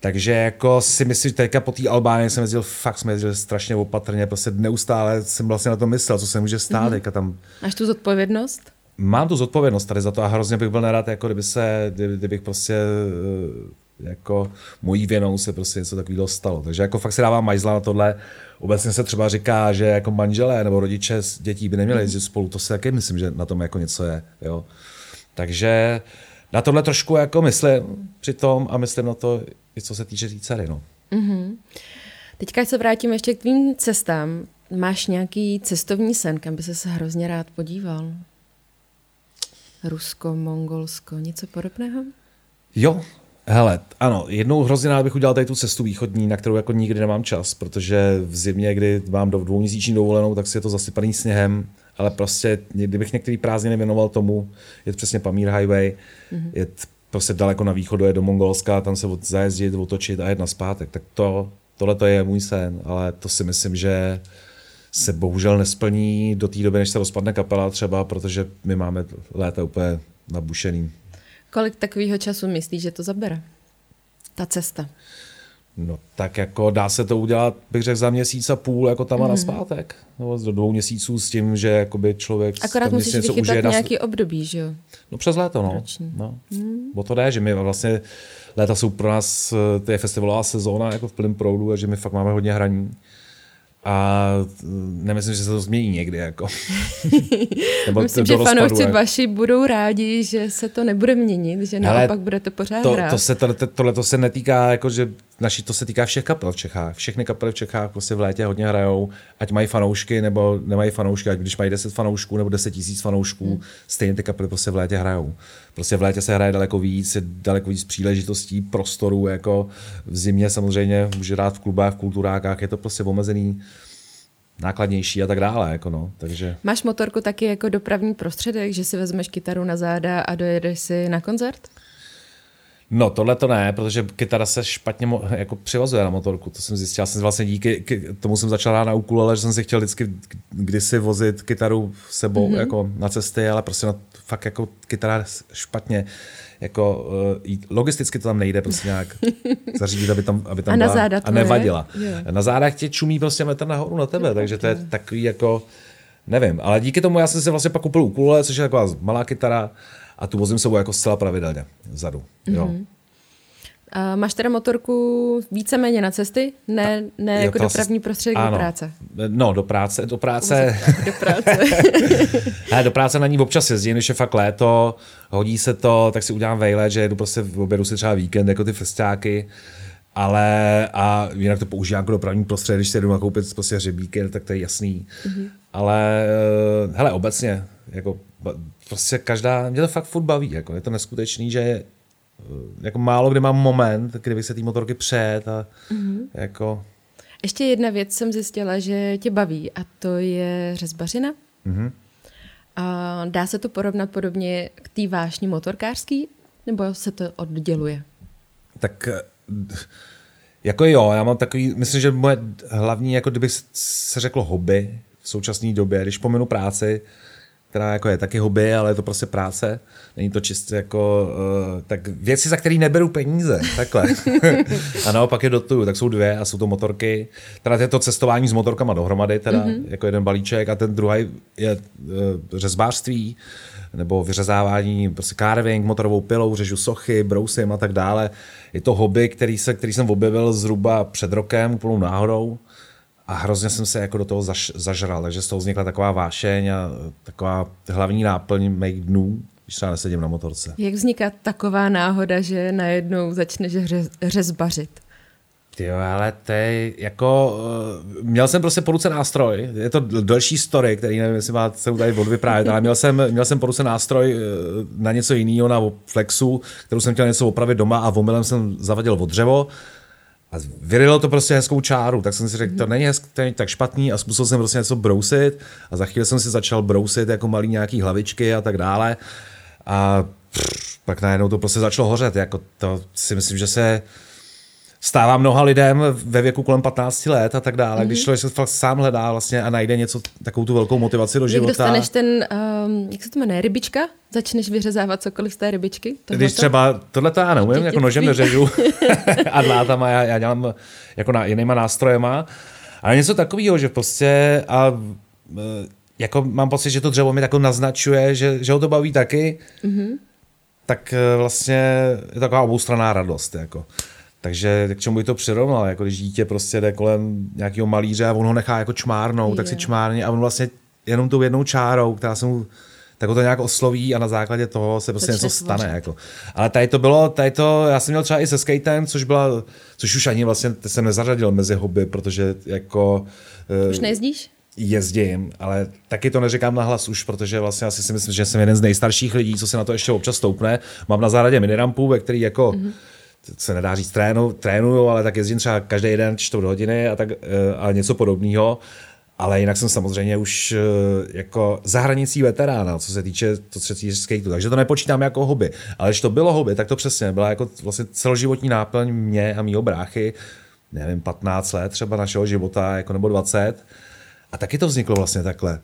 Takže jako si myslím, že teďka po té Albánii jsem jezdil, fakt jsme jezdili strašně opatrně, prostě neustále jsem vlastně na to myslel, co se může stát. Mm-hmm. tam... Máš tu zodpovědnost? Mám tu zodpovědnost tady za to a hrozně bych byl nerad, jako kdyby se, kdybych prostě eh, jako mojí věnou se prostě něco takového stalo. Takže jako fakt si dávám majzla na tohle. Obecně se třeba říká, že jako manželé nebo rodiče dětí by neměli jezdit spolu, to se taky myslím, že na tom jako něco je. Jo. Takže na tohle trošku jako myslím přitom a myslím na to, i co se týče té dcery. No. Mm-hmm. Teďka se vrátím ještě k tvým cestám. Máš nějaký cestovní sen, kam by se hrozně rád podíval? Rusko, Mongolsko, něco podobného? Jo, hele, ano, jednou hrozně rád bych udělal tady tu cestu východní, na kterou jako nikdy nemám čas, protože v zimě, kdy mám do dvouměsíční dovolenou, tak si je to zasypaný sněhem, ale prostě, kdybych některý prázdniny věnoval tomu, je to přesně Pamír Highway, mm-hmm. je prostě daleko na východu, je do Mongolska, tam se zajezdit, otočit a jet na zpátek, tak to, tohle to je můj sen, ale to si myslím, že se bohužel nesplní do té doby, než se rozpadne kapela třeba, protože my máme léta úplně nabušený. Kolik takového času myslíš, že to zabere? Ta cesta? No tak jako dá se to udělat, bych řekl, za měsíc a půl, jako tam a naspátek. No, do dvou měsíců s tím, že jakoby člověk... Akorát musíš něco vychytat nějaký na... období, že jo? No přes léto, no. no. Mm. O to jde, že my vlastně léta jsou pro nás, eh, to je festivalová sezóna jako v plném proudu a že my fakt máme hodně hraní. A nemyslím, že se to změní někdy. Jako. Nebo Myslím, že fanoušci jak... vaši budou rádi, že se to nebude měnit, že naopak budete pořád to, hrát. To se, to, tohle to se netýká, jako, že naši, to se týká všech kapel v Čechách. Všechny kapely v Čechách prostě v létě hodně hrajou, ať mají fanoušky nebo nemají fanoušky, ať když mají 10 fanoušků nebo 10 tisíc fanoušků, hmm. stejně ty kapely prostě v létě hrajou. Prostě v létě se hraje daleko víc, je daleko víc příležitostí, prostorů, jako v zimě samozřejmě může hrát v klubách, v kulturákách, je to prostě omezený nákladnější a tak dále. Jako no, takže... Máš motorku taky jako dopravní prostředek, že si vezmeš kytaru na záda a dojedeš si na koncert? No, tohle to ne, protože kytara se špatně mo- jako přivazuje na motorku, to jsem zjistil. Já jsem vlastně díky k- tomu jsem začal hrát na ukulele, že jsem si chtěl vždycky kdysi vozit kytaru sebou mm-hmm. jako na cesty, ale prostě na, fakt jako kytara špatně jako uh, logisticky to tam nejde prostě nějak zařídit, aby tam, aby tam a byla, na záda a nevadila. Je. Na zádech tě čumí prostě metr nahoru na tebe, takže to je takový jako, nevím, ale díky tomu já jsem si vlastně pak koupil ukulele, což je taková malá kytara, a tu vozím sebou jako zcela pravidelně vzadu. Jo. Mm-hmm. A máš teda motorku víceméně na cesty, ne, ne jo, jako dopravní prostředek ano. do práce? No, do práce. Do práce. do práce. ne, do práce na ní občas jezdím, když je fakt léto, hodí se to, tak si udělám vejlet, že jedu prostě, obědu si třeba víkend, jako ty festiáky, ale a jinak to používám jako dopravní prostředek, když se jdu nakoupit prostě hřebíky, tak to je jasný. Mm-hmm. Ale eh, hele, obecně, jako prostě každá, mě to fakt furt baví, jako je to neskutečný, že eh, jako málo kdy mám moment, kdy bych se té motorky přejet a mm-hmm. jako... Ještě jedna věc jsem zjistila, že tě baví a to je řezbařina. Mm-hmm. A dá se to porovnat podobně k té vášni motorkářský, nebo se to odděluje? Tak eh, Jako jo, já mám takový, myslím, že moje hlavní, jako kdyby se řeklo hobby v současné době, když pominu práci, která jako je taky hobby, ale je to prostě práce. Není to čistě jako, uh, tak věci, za které neberu peníze, takhle. a naopak je dotuju, tak jsou dvě a jsou to motorky. Teda je to cestování s motorkama dohromady, teda mm-hmm. jako jeden balíček a ten druhý je uh, řezbářství nebo vyřezávání, prostě carving, motorovou pilou, řežu sochy, brousím a tak dále. Je to hobby, který, se, který jsem objevil zhruba před rokem, úplnou náhodou a hrozně jsem se jako do toho zaž, zažral, takže z toho vznikla taková vášeň a taková hlavní náplň mých dnů, když třeba nesedím na motorce. Jak vzniká taková náhoda, že najednou začneš řez, řezbařit? Jo, ale to je jako, uh, měl jsem prostě po ruce nástroj, je to delší story, který nevím, jestli má se tady odvyprávět, ale měl jsem, měl jsem po ruce nástroj uh, na něco jiného, na Flexu, kterou jsem chtěl něco opravit doma a omylem jsem zavadil od dřevo a vyrilo to prostě hezkou čáru, tak jsem si řekl, to není, hezk, to není tak špatný a zkusil jsem prostě něco brousit a za chvíli jsem si začal brousit jako malý nějaký hlavičky a tak dále. A pff, pak najednou to prostě začalo hořet, jako to si myslím, že se stává mnoha lidem ve věku kolem 15 let a tak dále, mm-hmm. když člověk se fakt sám hledá vlastně a najde něco, takovou tu velkou motivaci do života. dostaneš ten, um, jak se to jmenuje, rybička? Začneš vyřezávat cokoliv z té rybičky? Tohleto? Když třeba, tohle to já neumím, jako nožem neřežu a dlátama, já, já dělám jako na, jinýma nástrojema, ale něco takového, že prostě a e, jako mám pocit, že to dřevo mi tako naznačuje, že, že ho to baví taky, mm-hmm. tak e, vlastně je taková oboustranná radost. Jako. Takže k čemu by to přirovnal? Jako když dítě prostě jde kolem nějakého malíře a on ho nechá jako čmárnout, yeah. tak si čmárně a on vlastně jenom tou jednou čárou, která se mu tak ho to nějak osloví a na základě toho se prostě něco stane. Jako. Ale tady to bylo, tady to, já jsem měl třeba i se skatem, což byla, což už ani vlastně jsem nezařadil mezi hobby, protože jako... Už nejezdíš? jezdím, ale taky to neříkám na hlas už, protože vlastně asi si myslím, že jsem jeden z nejstarších lidí, co se na to ještě občas stoupne. Mám na zahradě minirampu, ve který jako mm-hmm se nedá říct trénu, trénuju, ale tak jezdím třeba každý den čtvrt hodiny a, tak, eh, a něco podobného. Ale jinak jsem samozřejmě už eh, jako za hranicí veterána, co se týče, to týče skateu. Takže to nepočítám jako hobby. Ale když to bylo hobby, tak to přesně byla jako vlastně celoživotní náplň mě a mýho bráchy, nevím, 15 let třeba našeho života, jako nebo 20. A taky to vzniklo vlastně takhle.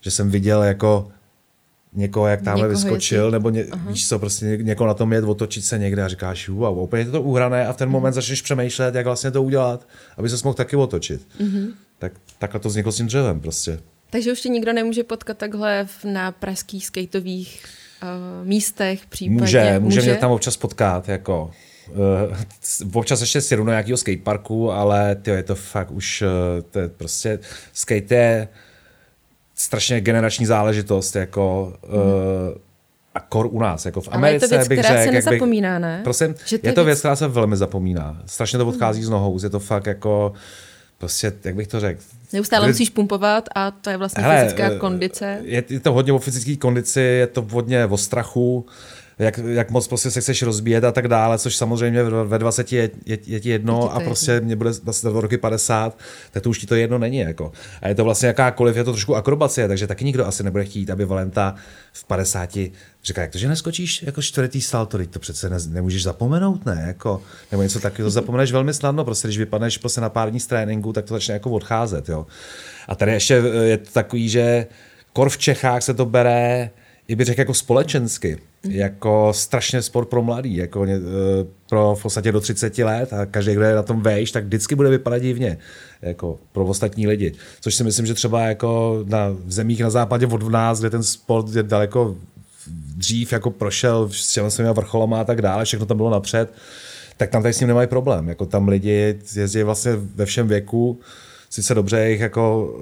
Že jsem viděl jako někoho, jak tamhle vyskočil, nebo ně, víš co, prostě ně, někoho na tom jet, otočit se někde a říkáš, wow, úplně je to uhrané a v ten moment mm. začneš přemýšlet, jak vlastně to udělat, aby se mohl taky otočit. Mm-hmm. Tak takhle to vzniklo s tím dřevem prostě. Takže už tě nikdo nemůže potkat takhle na pražských skateových uh, místech případně? Může, může, může mě tam občas potkat, jako Uh, občas ještě si do nějakého skateparku, ale tyjo, je to fakt už, uh, to je prostě, skate je, strašně generační záležitost, jako mm. uh, a kor u nás, jako v Americe Ale je to věc, bych která řek, se nezapomíná, ne? Prosím, že je to věc, která se velmi zapomíná. Strašně to odchází mm. z nohou, je to fakt jako, prostě, jak bych to řekl, Neustále musíš pumpovat a to je vlastně Hele, fyzická eh, kondice. Je, je to hodně o fyzické kondici, je to hodně o strachu, jak, jak moc prostě se chceš rozbíjet a tak dále, což samozřejmě ve 20 je, je, je ti jedno a prostě jedno. mě bude zase do roky 50, tak to už ti to jedno není. Jako. A je to vlastně jakákoliv, je to trošku akrobacie, takže taky nikdo asi nebude chtít, aby Valenta v 50 říká, jak to, že neskočíš jako čtvrtý salto, to přece ne, nemůžeš zapomenout, ne? Jako, nebo něco takového, zapomeneš velmi snadno, prostě když vypadneš prostě na pár dní z tréninku, tak to začne jako odcházet. Jo. A tady ještě je to takový, že kor v Čechách se to bere, i bych řekl jako společensky, mm. jako strašně sport pro mladý, jako eh, pro v podstatě do 30 let a každý, kdo je na tom vejš, tak vždycky bude vypadat divně, jako pro ostatní lidi. Což si myslím, že třeba jako na, v zemích na západě od nás, kde ten sport je daleko dřív jako prošel s těmi svými vrcholama a tak dále, všechno tam bylo napřed, tak tam tady s ním nemají problém. Jako tam lidi jezdí vlastně ve všem věku, sice dobře, jich jako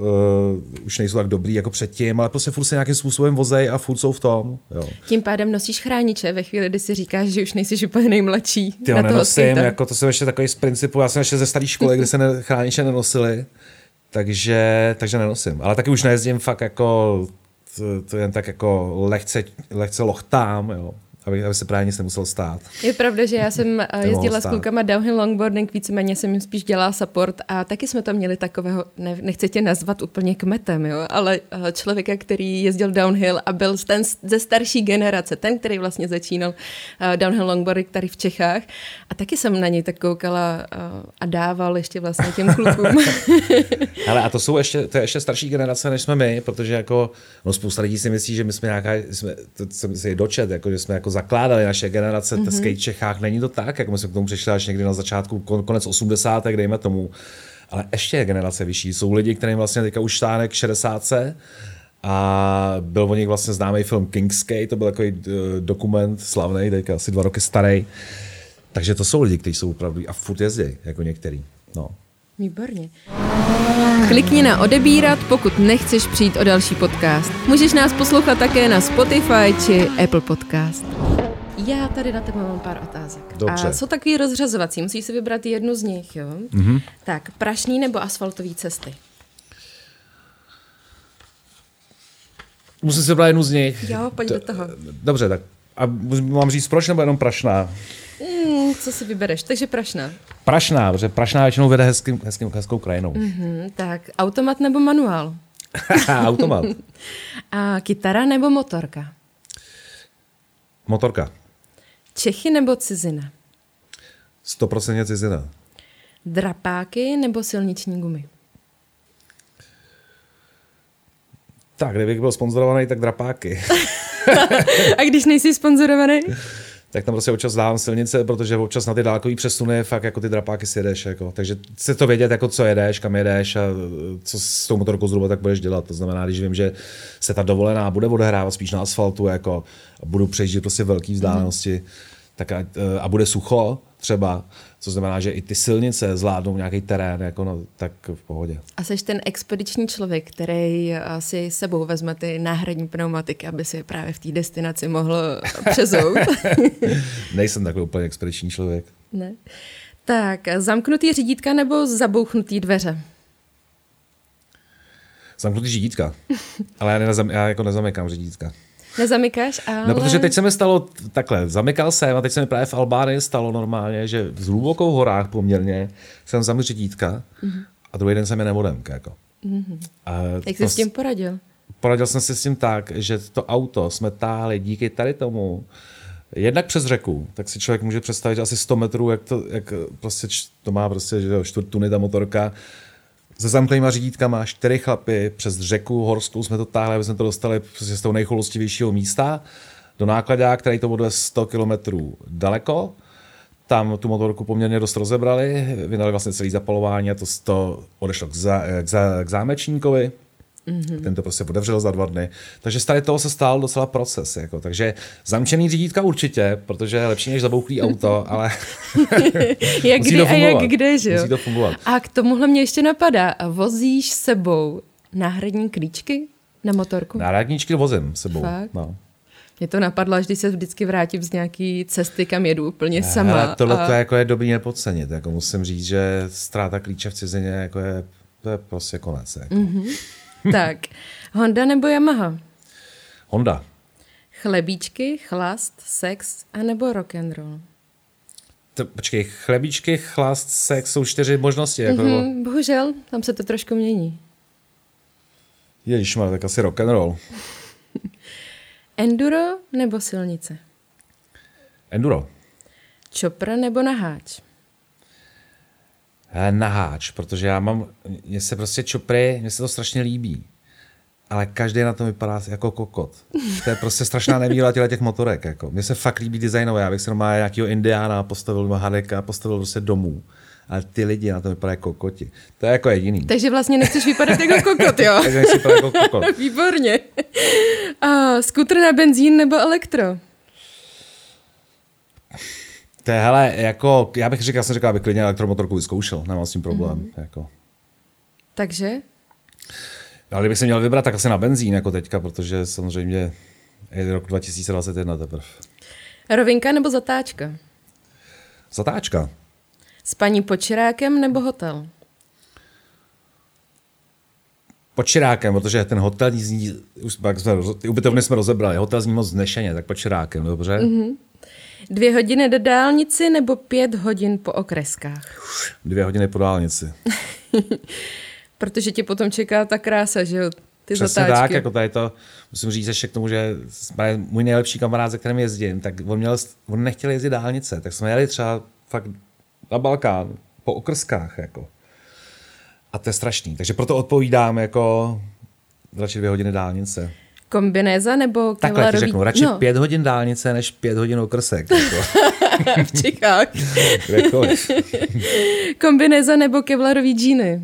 uh, už nejsou tak dobrý jako předtím, ale prostě furt se nějakým způsobem vozej a furt jsou v tom. Jo. Tím pádem nosíš chrániče ve chvíli, kdy si říkáš, že už nejsi úplně nejmladší. Ty na nenosím, jako to jsem ještě takový z principu, já jsem ještě ze staré školy, kde se ne, chrániče nenosili, takže, takže nenosím. Ale taky už nejezdím fakt jako to, to jen tak jako lehce, lehce lochtám, jo. Aby, aby se právě nic nemusel stát. Je pravda, že já jsem eh, jezdila s klukama downhill longboarding, víceméně jsem jim spíš dělala support a taky jsme tam měli takového, ne, nechci tě nazvat úplně kmetem, jo, ale eh, člověka, který jezdil downhill a byl z ten ze starší generace, ten, který vlastně začínal eh, downhill longboarding tady v Čechách a taky jsem na něj tak koukala a dával ještě vlastně těm klukům. Ale a to jsou ještě, to je ještě starší generace, než jsme my, protože jako, no spousta lidí si myslí, že my jsme nějaká, jsme, to jsem si dočet, jako, že jsme jako zakládali naše generace mm-hmm. skate Čechách, není to tak, jako my jsme k tomu přišli až někdy na začátku, kon, konec 80. dejme tomu, ale ještě je generace vyšší. Jsou lidi, kterým vlastně teďka už štáne k 60. A byl o nich vlastně známý film Kingskate, to byl takový uh, dokument slavný, teďka asi dva roky starý. Takže to jsou lidi, kteří jsou opravdu a furt jezdí, jako některý. No. Výborně. Klikni na odebírat, pokud nechceš přijít o další podcast. Můžeš nás poslouchat také na Spotify či Apple Podcast. Já tady na tebe mám pár otázek. Dobře. A jsou takový rozřazovací, musíš si vybrat jednu z nich, jo? Mm-hmm. Tak, prašní nebo asfaltové cesty? Musím si vybrat jednu z nich. Jo, pojď do toho. Dobře, tak a mám říct proč nebo jenom prašná? Co si vybereš? Takže prašná. Prašná, protože prašná většinou vede hezkým, hezkým, hezkou krajinou. Hmm, tak, automat nebo manuál? Automat. A kytara nebo motorka? Motorka. Čechy nebo cizina? 100% cizina. Drapáky nebo silniční gumy? Tak, kdybych byl sponzorovaný, tak drapáky. A když nejsi sponzorovaný? tak tam prostě občas dávám silnice, protože občas na ty dálkový přesuny fakt jako ty drapáky si jedeš. Jako. Takže chci to vědět, jako co jedeš, kam jedeš a co s tou motorkou zhruba tak budeš dělat. To znamená, když vím, že se ta dovolená bude odehrávat spíš na asfaltu jako, a budu přejíždět prostě velké vzdálenosti, mm. tak a, a, bude sucho třeba, co znamená, že i ty silnice zvládnou nějaký terén, jako no, tak v pohodě. A jsi ten expediční člověk, který si sebou vezme ty náhradní pneumatiky, aby si je právě v té destinaci mohl přezout. Nejsem takový úplně expediční člověk. Ne. Tak, zamknutý řídítka nebo zabouchnutý dveře? Zamknutý řídítka. Ale já, nezam, já jako nezamykám řídítka. Nezamykáš, ale... No, protože teď se mi stalo takhle, zamykal jsem a teď se mi právě v Albánii stalo normálně, že v hlubokou horách poměrně jsem zamykl řídítka mm-hmm. a druhý den jsem je nevodemk. Jako. Mm-hmm. A Jak jsi s tím poradil? Poradil jsem si s tím tak, že to auto jsme táhli díky tady tomu, jednak přes řeku, tak si člověk může představit asi 100 metrů, jak to, jak prostě to má prostě, že jo, čtvrt tuny ta motorka, se zamknutýma řídítkama, čtyři chlapy, přes řeku horskou jsme to táhli, aby jsme to dostali prostě z toho nejcholostivějšího místa do nákladá, který to bude 100 kilometrů daleko. Tam tu motorku poměrně dost rozebrali, vydali vlastně celý zapalování a to, to odešlo k, za, k, za, k zámečníkovi. Mm-hmm. Ten to prostě otevřel za dva dny. Takže z tady toho se stál docela proces. Jako. Takže zamčený řídítka určitě, protože je lepší než zabouchlý auto, ale jak kdy a jak kde, že jo? Musí to fungovat. A k tomuhle mě ještě napadá, vozíš sebou náhradní klíčky na motorku? Náhradníčky vozím sebou. Fakt? No. Mě to napadlo, až když se vždycky vrátím z nějaký cesty, kam jedu úplně sama. Ale tohle a... to jako je dobrý nepodcenit. Jako musím říct, že ztráta klíče v cizině jako je, to je prostě konec. Jako. Mm-hmm. tak, Honda nebo Yamaha? Honda. Chlebíčky, chlast, sex a nebo rock and roll? To, počkej, chlebíčky, chlast, sex jsou čtyři možnosti. Jako, mm-hmm, bohužel, tam se to trošku mění. Ježíš, tak asi rock and roll. Enduro nebo silnice? Enduro. Čopra nebo naháč? Naháč, protože já mám, mně se prostě čopry, mně se to strašně líbí. Ale každý na to vypadá jako kokot. To je prostě strašná nevýhoda těch motorek. Jako. Mně se fakt líbí designové. Já bych si normálně nějakého indiána postavil, Hadeka, postavil prostě domů. Ale ty lidi na to vypadají jako kokoti. To je jako jediný. Takže vlastně nechceš vypadat jako kokot, jo? Takže nechci vypadat jako kokot. Výborně. A skutr na benzín nebo elektro? To je, hele, jako, já bych řekl, já jsem říkal, abych klidně elektromotorku vyzkoušel, nemám s tím problém. Mm. Jako. Takže? Ale kdybych se měl vybrat, tak asi na benzín, jako teďka, protože samozřejmě je rok 2021 teprve. Rovinka nebo zatáčka? Zatáčka. S paní Počerákem nebo hotel? pod Čirákem, protože ten hotel zní, už jsme, ty ubytovny jsme rozebrali, hotel zní moc znešeně, tak pod Čirákem, dobře? Mm-hmm. Dvě hodiny do dálnici nebo pět hodin po okreskách? Dvě hodiny po dálnici. protože ti potom čeká ta krása, že jo? Ty Přesně zatáčky. tak, jako tady to, musím říct ještě k tomu, že můj nejlepší kamarád, se kterým jezdím, tak on, měl, on nechtěl jezdit dálnice, tak jsme jeli třeba fakt na Balkán, po okrskách, jako. A to je strašný. Takže proto odpovídám jako radši dvě hodiny dálnice. Kombinéza nebo Takhle ti řeknu, radši no. pět hodin dálnice, než pět hodin okrsek. Jako. v Čechách. Kombinéza nebo kevlarový džíny?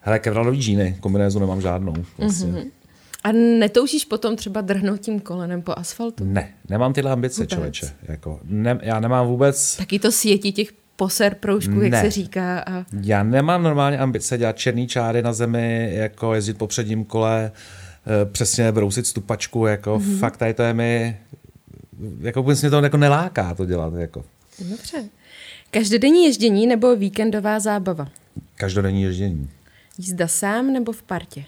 Hele, kevlarový džíny, kombinézu nemám žádnou. Vlastně. Mm-hmm. A netoužíš potom třeba drhnout tím kolenem po asfaltu? Ne, nemám tyhle ambice, vůbec. člověče. Jako, ne, já nemám vůbec... Taky to světí těch poser proužků, jak se říká. A... Já nemám normálně ambice dělat černý čáry na zemi, jako jezdit po předním kole, eh, přesně brousit stupačku, jako mm-hmm. fakt tady to je mi, jako vůbec mě to jako neláká to dělat. Jako. Dobře. Každodenní ježdění nebo víkendová zábava? Každodenní ježdění. Jízda sám nebo v partě?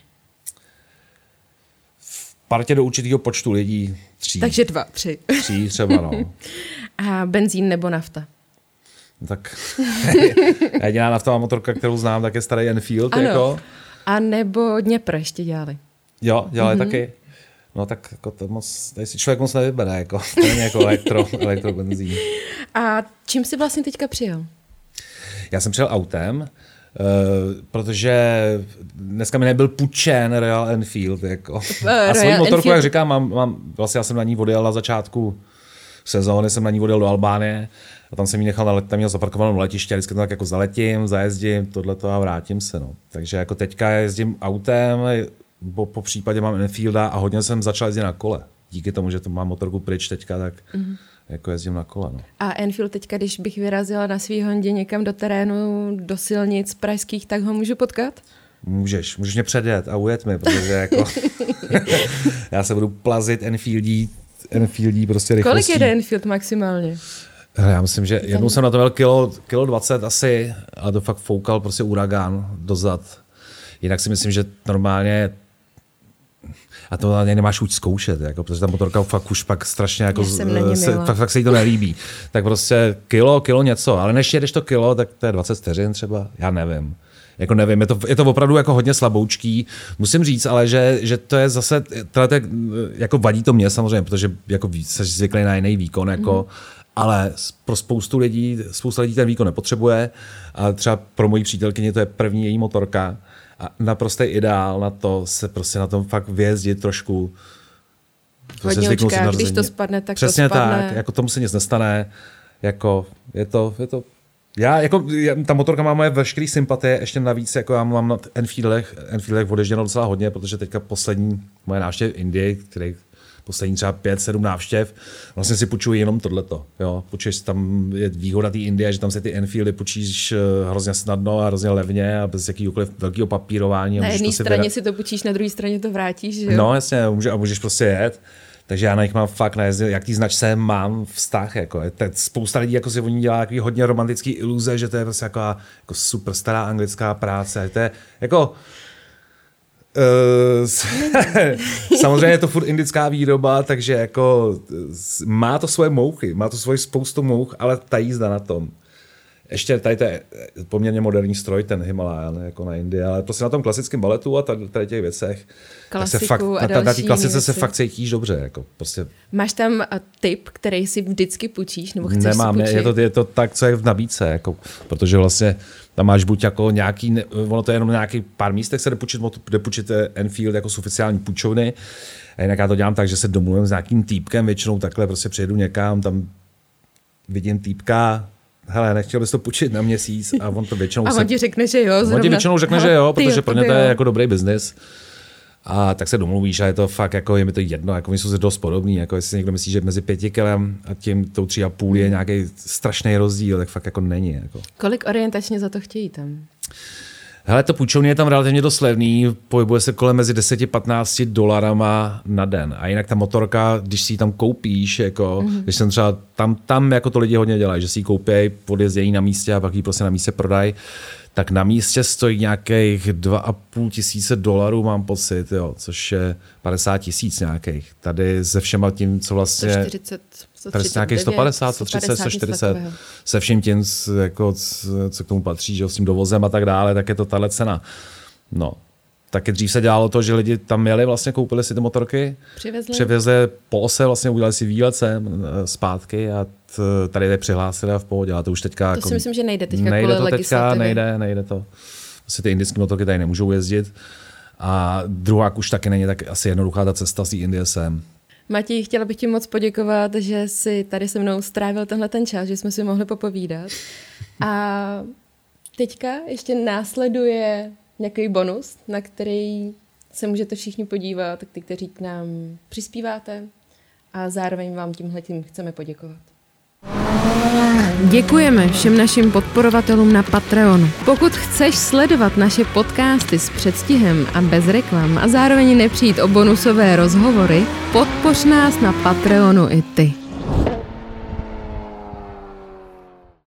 V partě do určitého počtu lidí tří. Takže dva, tři. Tří třeba, no. A benzín nebo nafta? No tak jediná naftová motorka, kterou znám, tak je starý Enfield. Ano. Jako. A nebo Dněpr ještě dělali. Jo, dělali mm-hmm. taky. No tak jako to moc, tady si člověk moc nevybere, jako, to není jako elektro, elektrobenzín. A čím jsi vlastně teďka přijel? Já jsem přijel autem, Uh, protože dneska mi nebyl půjčen Real Enfield. Jako. Uh, a svoji motorku, Enfield. jak říkám, mám, mám, vlastně já jsem na ní odjel na začátku sezóny, jsem na ní odjel do Albánie a tam jsem ji nechal na let, tam měl zaparkovanou na letiště a vždycky to tak jako zaletím, zajezdím, tohle a vrátím se. No. Takže jako teďka jezdím autem, po, po případě mám Enfielda a hodně jsem začal jezdit na kole. Díky tomu, že to mám motorku pryč teďka, tak mm-hmm jako jezdím na kole. No. A Enfield teďka, když bych vyrazila na svý Hondě někam do terénu, do silnic pražských, tak ho můžu potkat? Můžeš, můžeš mě předjet a ujet mi, protože jako já se budu plazit Enfieldí, Enfieldí prostě rychlostí. Kolik jede Enfield maximálně? Já myslím, že jednou jsem na to měl kilo, kilo 20 asi a to fakt foukal prostě uragán dozad. Jinak si myslím, že normálně a to nemáš chuť zkoušet, jako, protože ta motorka fakt už pak strašně jako, se, fakt, fakt se jí to nelíbí. Tak prostě kilo, kilo něco, ale než jedeš to kilo, tak to je 20 vteřin třeba, já nevím. Jako nevím, je to, je to opravdu jako hodně slaboučký. Musím říct, ale že, že to je zase, to je, jako vadí to mě samozřejmě, protože jako jsi zvyklý na jiný výkon, jako, mm. ale pro spoustu lidí, spousta lidí ten výkon nepotřebuje a třeba pro moji přítelkyni to je první její motorka a naprostý ideál na to se prostě na tom fakt vyjezdit trošku. Hodně očká, když to spadne, tak Přesně to spadne. tak, jako tomu se nic nestane. Jako, je to, je to já, jako, ta motorka má moje veškeré sympatie, ještě navíc, jako já mám na Enfieldech, Enfieldech odježděno docela hodně, protože teďka poslední moje návštěv v Indii, který poslední třeba pět, sedm návštěv, vlastně si půjčuji jenom tohleto. Jo? Půjčuješ tam, je výhoda té Indie, že tam se ty Enfieldy půjčíš eh, hrozně snadno a hrozně levně a bez jakýkoliv velkého papírování. Na jedné straně si, si to půjčíš, na druhé straně to vrátíš, že jo? No jasně, a můžeš prostě jet. Takže já na nich mám fakt najezdil, jak tý značce mám vztah. Jako. Je, spousta lidí jako si oni dělá takový hodně romantický iluze, že to je prostě jako, jako super stará anglická práce. To je jako, samozřejmě je to furt indická výroba, takže jako má to svoje mouchy, má to svoji spoustu mouch, ale ta jízda na tom. Ještě tady to je poměrně moderní stroj, ten Himalayan, jako na Indii, ale prostě na tom klasickém baletu a tady, tady těch věcech, Klasiku se fakt, a na, na té klasice věci. se fakt cítíš dobře. Jako prostě. Máš tam tip, který si vždycky půjčíš, nebo chceš Nemám, si je to, je to tak, co je v nabídce, jako, protože vlastně tam máš buď jako nějaký, ono to je jenom nějaký pár místech se jde půjčit eh, Enfield jako z oficiální půjčovny. A jinak já to dělám tak, že se domluvím s nějakým týpkem, většinou takhle prostě přijedu někam, tam vidím týpka, hele, nechtěl bys to půjčit na měsíc a on to většinou... A on se... ti řekne, že jo, zrovna. On ti většinou řekne, že jo, protože pro ně to je jako dobrý biznis. A tak se domluvíš a je to fakt, jako je mi to jedno, jako my jsou se dost podobný, jako jestli někdo myslí, že mezi pěti kilem a tím tou tři a půl je nějaký strašný rozdíl, tak fakt jako není. Jako. Kolik orientačně za to chtějí tam? Hele, to půjčovní je tam relativně dost levný, pohybuje se kolem mezi 10-15 dolarama na den. A jinak ta motorka, když si ji tam koupíš, jako, mm-hmm. když jsem třeba tam, tam jako to lidi hodně dělají, že si ji koupí, podjezdějí na místě a pak ji prostě na místě prodají, tak na místě stojí nějakých 2,5 tisíce dolarů, mám pocit, jo, což je 50 tisíc nějakých. Tady se všema tím, co vlastně... 140, 139, nějakých 150, 130, 140, se vším tím, jako, co k tomu patří, že s tím dovozem a tak dále, tak je to tahle cena. No, taky dřív se dělalo to, že lidi tam jeli, vlastně koupili si ty motorky, přivezli, přivezli po ose, vlastně udělali si výlet sem eh, zpátky a t, tady je přihlásili a v pohodě, ale to už teďka... To jako, si myslím, že nejde teďka nejde to teďka, nejde, nejde to. Vlastně ty indické motorky tady nemůžou jezdit. A druhá už taky není tak asi jednoduchá ta cesta z Indie sem. Matěj, chtěla bych ti moc poděkovat, že jsi tady se mnou strávil tenhle ten čas, že jsme si mohli popovídat. A teďka ještě následuje nějaký bonus, na který se můžete všichni podívat, ty, kteří k nám přispíváte a zároveň vám tímhle tím chceme poděkovat. Děkujeme všem našim podporovatelům na Patreonu. Pokud chceš sledovat naše podcasty s předstihem a bez reklam a zároveň nepřijít o bonusové rozhovory, podpoř nás na Patreonu i ty.